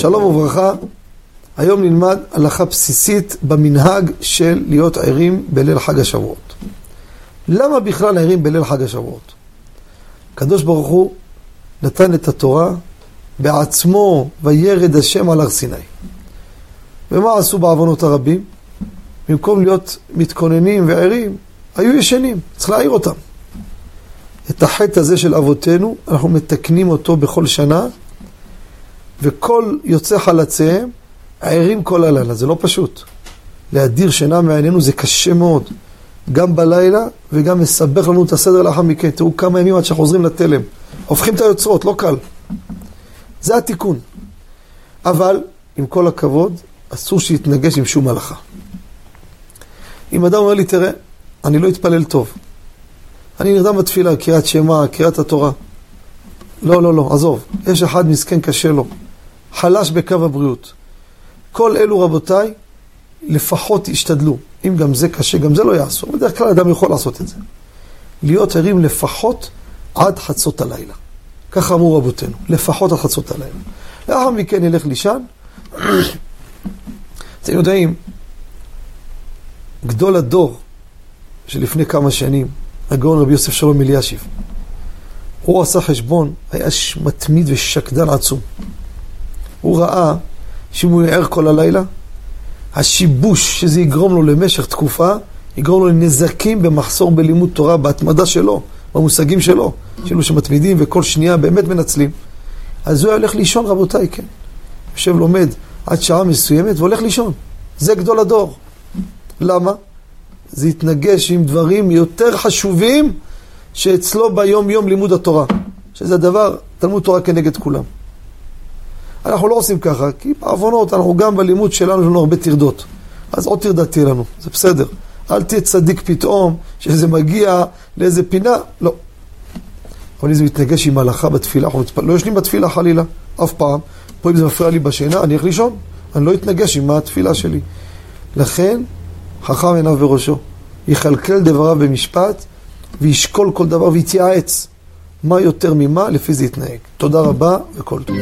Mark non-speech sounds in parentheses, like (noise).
שלום וברכה, היום נלמד הלכה בסיסית במנהג של להיות ערים בליל חג השבועות. למה בכלל ערים בליל חג השבועות? הקדוש ברוך הוא נתן את התורה בעצמו וירד השם על הר סיני. ומה עשו בעוונות הרבים? במקום להיות מתכוננים וערים, היו ישנים, צריך להעיר אותם. את החטא הזה של אבותינו, אנחנו מתקנים אותו בכל שנה, וכל יוצא חלציהם ערים כל הלילה, זה לא פשוט. להדיר שינה מעינינו זה קשה מאוד, גם בלילה וגם מסבך לנו את הסדר לאחר מכן. תראו כמה ימים עד שחוזרים לתלם. הופכים את היוצרות, לא קל. זה התיקון. אבל, עם כל הכבוד, אסור שיתנגש עם שום הלכה. אם אדם אומר לי, תראה, אני לא אתפלל טוב. אני נרדם בתפילה, קריאת שמע, קריאת התורה. לא, לא, לא, עזוב. יש אחד מסכן קשה לו, חלש בקו הבריאות. כל אלו, רבותיי, לפחות ישתדלו. אם גם זה קשה, גם זה לא יעשו. בדרך כלל אדם יכול לעשות את זה. להיות ערים לפחות עד חצות הלילה. ככה אמרו רבותינו, לפחות עד חצות הלילה. לאחר מכן נלך לישן. (coughs) אתם יודעים, גדול הדור שלפני כמה שנים, הגאון רבי יוסף שלום אלישיב, הוא עשה חשבון, היה מתמיד ושקדן עצום. הוא ראה שאם הוא יער כל הלילה, השיבוש שזה יגרום לו למשך תקופה, יגרום לו לנזקים במחסור בלימוד תורה, בהתמדה שלו, במושגים שלו, שאלו שמתמידים וכל שנייה באמת מנצלים. אז הוא היה הולך לישון, רבותיי, כן. יושב לומד עד שעה מסוימת והולך לישון. זה גדול הדור. למה? זה יתנגש עם דברים יותר חשובים שאצלו ביום יום לימוד התורה. שזה הדבר, תלמוד תורה כנגד כולם. אנחנו לא עושים ככה, כי בעוונות, אנחנו גם בלימוד שלנו, יש לנו הרבה טרדות. אז עוד טרדה תהיה לנו, זה בסדר. אל תהיה צדיק פתאום, שזה מגיע לאיזה פינה, לא. אבל אם זה מתנגש עם הלכה בתפילה, אנחנו. לא ישנים בתפילה חלילה, אף פעם. פה אם זה מפריע לי בשינה, אני אלך לישון. אני לא אתנגש עם התפילה שלי. לכן, חכם עיניו בראשו. יכלכל דבריו במשפט, וישקול כל דבר ויתייעץ. מה יותר ממה, לפי זה יתנהג. תודה רבה וכל טוב.